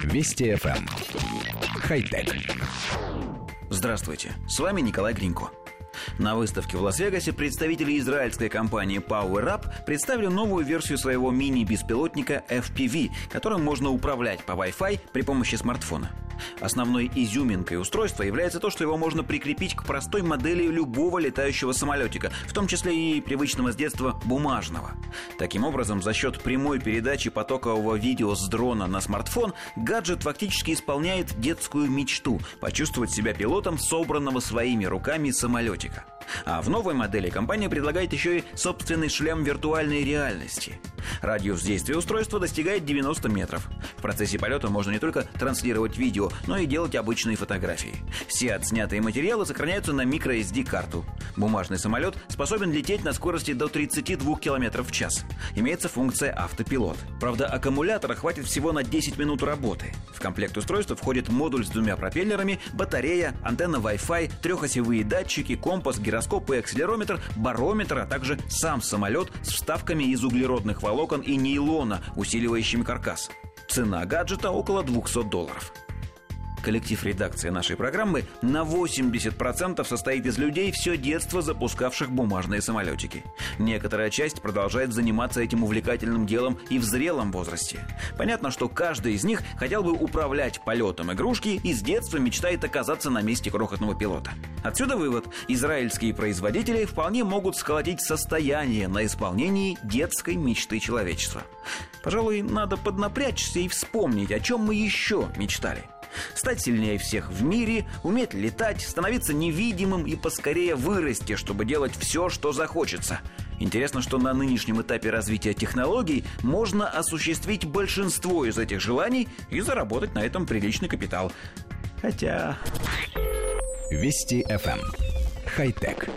Вести FM. Эм. Хай-тек. Здравствуйте, с вами Николай Гринько. На выставке в Лас-Вегасе представители израильской компании PowerUp представили новую версию своего мини-беспилотника FPV, которым можно управлять по Wi-Fi при помощи смартфона. Основной изюминкой устройства является то, что его можно прикрепить к простой модели любого летающего самолетика, в том числе и привычного с детства бумажного. Таким образом, за счет прямой передачи потокового видео с дрона на смартфон, гаджет фактически исполняет детскую мечту – почувствовать себя пилотом собранного своими руками самолетика. А в новой модели компания предлагает еще и собственный шлем виртуальной реальности. Радиус действия устройства достигает 90 метров. В процессе полета можно не только транслировать видео, но и делать обычные фотографии. Все отснятые материалы сохраняются на microSD-карту. Бумажный самолет способен лететь на скорости до 32 км в час. Имеется функция автопилот. Правда, аккумулятора хватит всего на 10 минут работы. В комплект устройства входит модуль с двумя пропеллерами, батарея, антенна Wi-Fi, трехосевые датчики, компас, гироскоп и акселерометр, барометр, а также сам самолет с вставками из углеродных волокон и нейлона, усиливающими каркас. Цена гаджета около 200 долларов. Коллектив редакции нашей программы на 80% состоит из людей, все детство запускавших бумажные самолетики. Некоторая часть продолжает заниматься этим увлекательным делом и в зрелом возрасте. Понятно, что каждый из них хотел бы управлять полетом игрушки и с детства мечтает оказаться на месте крохотного пилота. Отсюда вывод. Израильские производители вполне могут сколотить состояние на исполнении детской мечты человечества. Пожалуй, надо поднапрячься и вспомнить, о чем мы еще мечтали. Стать сильнее всех в мире, уметь летать, становиться невидимым и поскорее вырасти, чтобы делать все, что захочется. Интересно, что на нынешнем этапе развития технологий можно осуществить большинство из этих желаний и заработать на этом приличный капитал. Хотя... Вести FM. Эм. Хай-тек.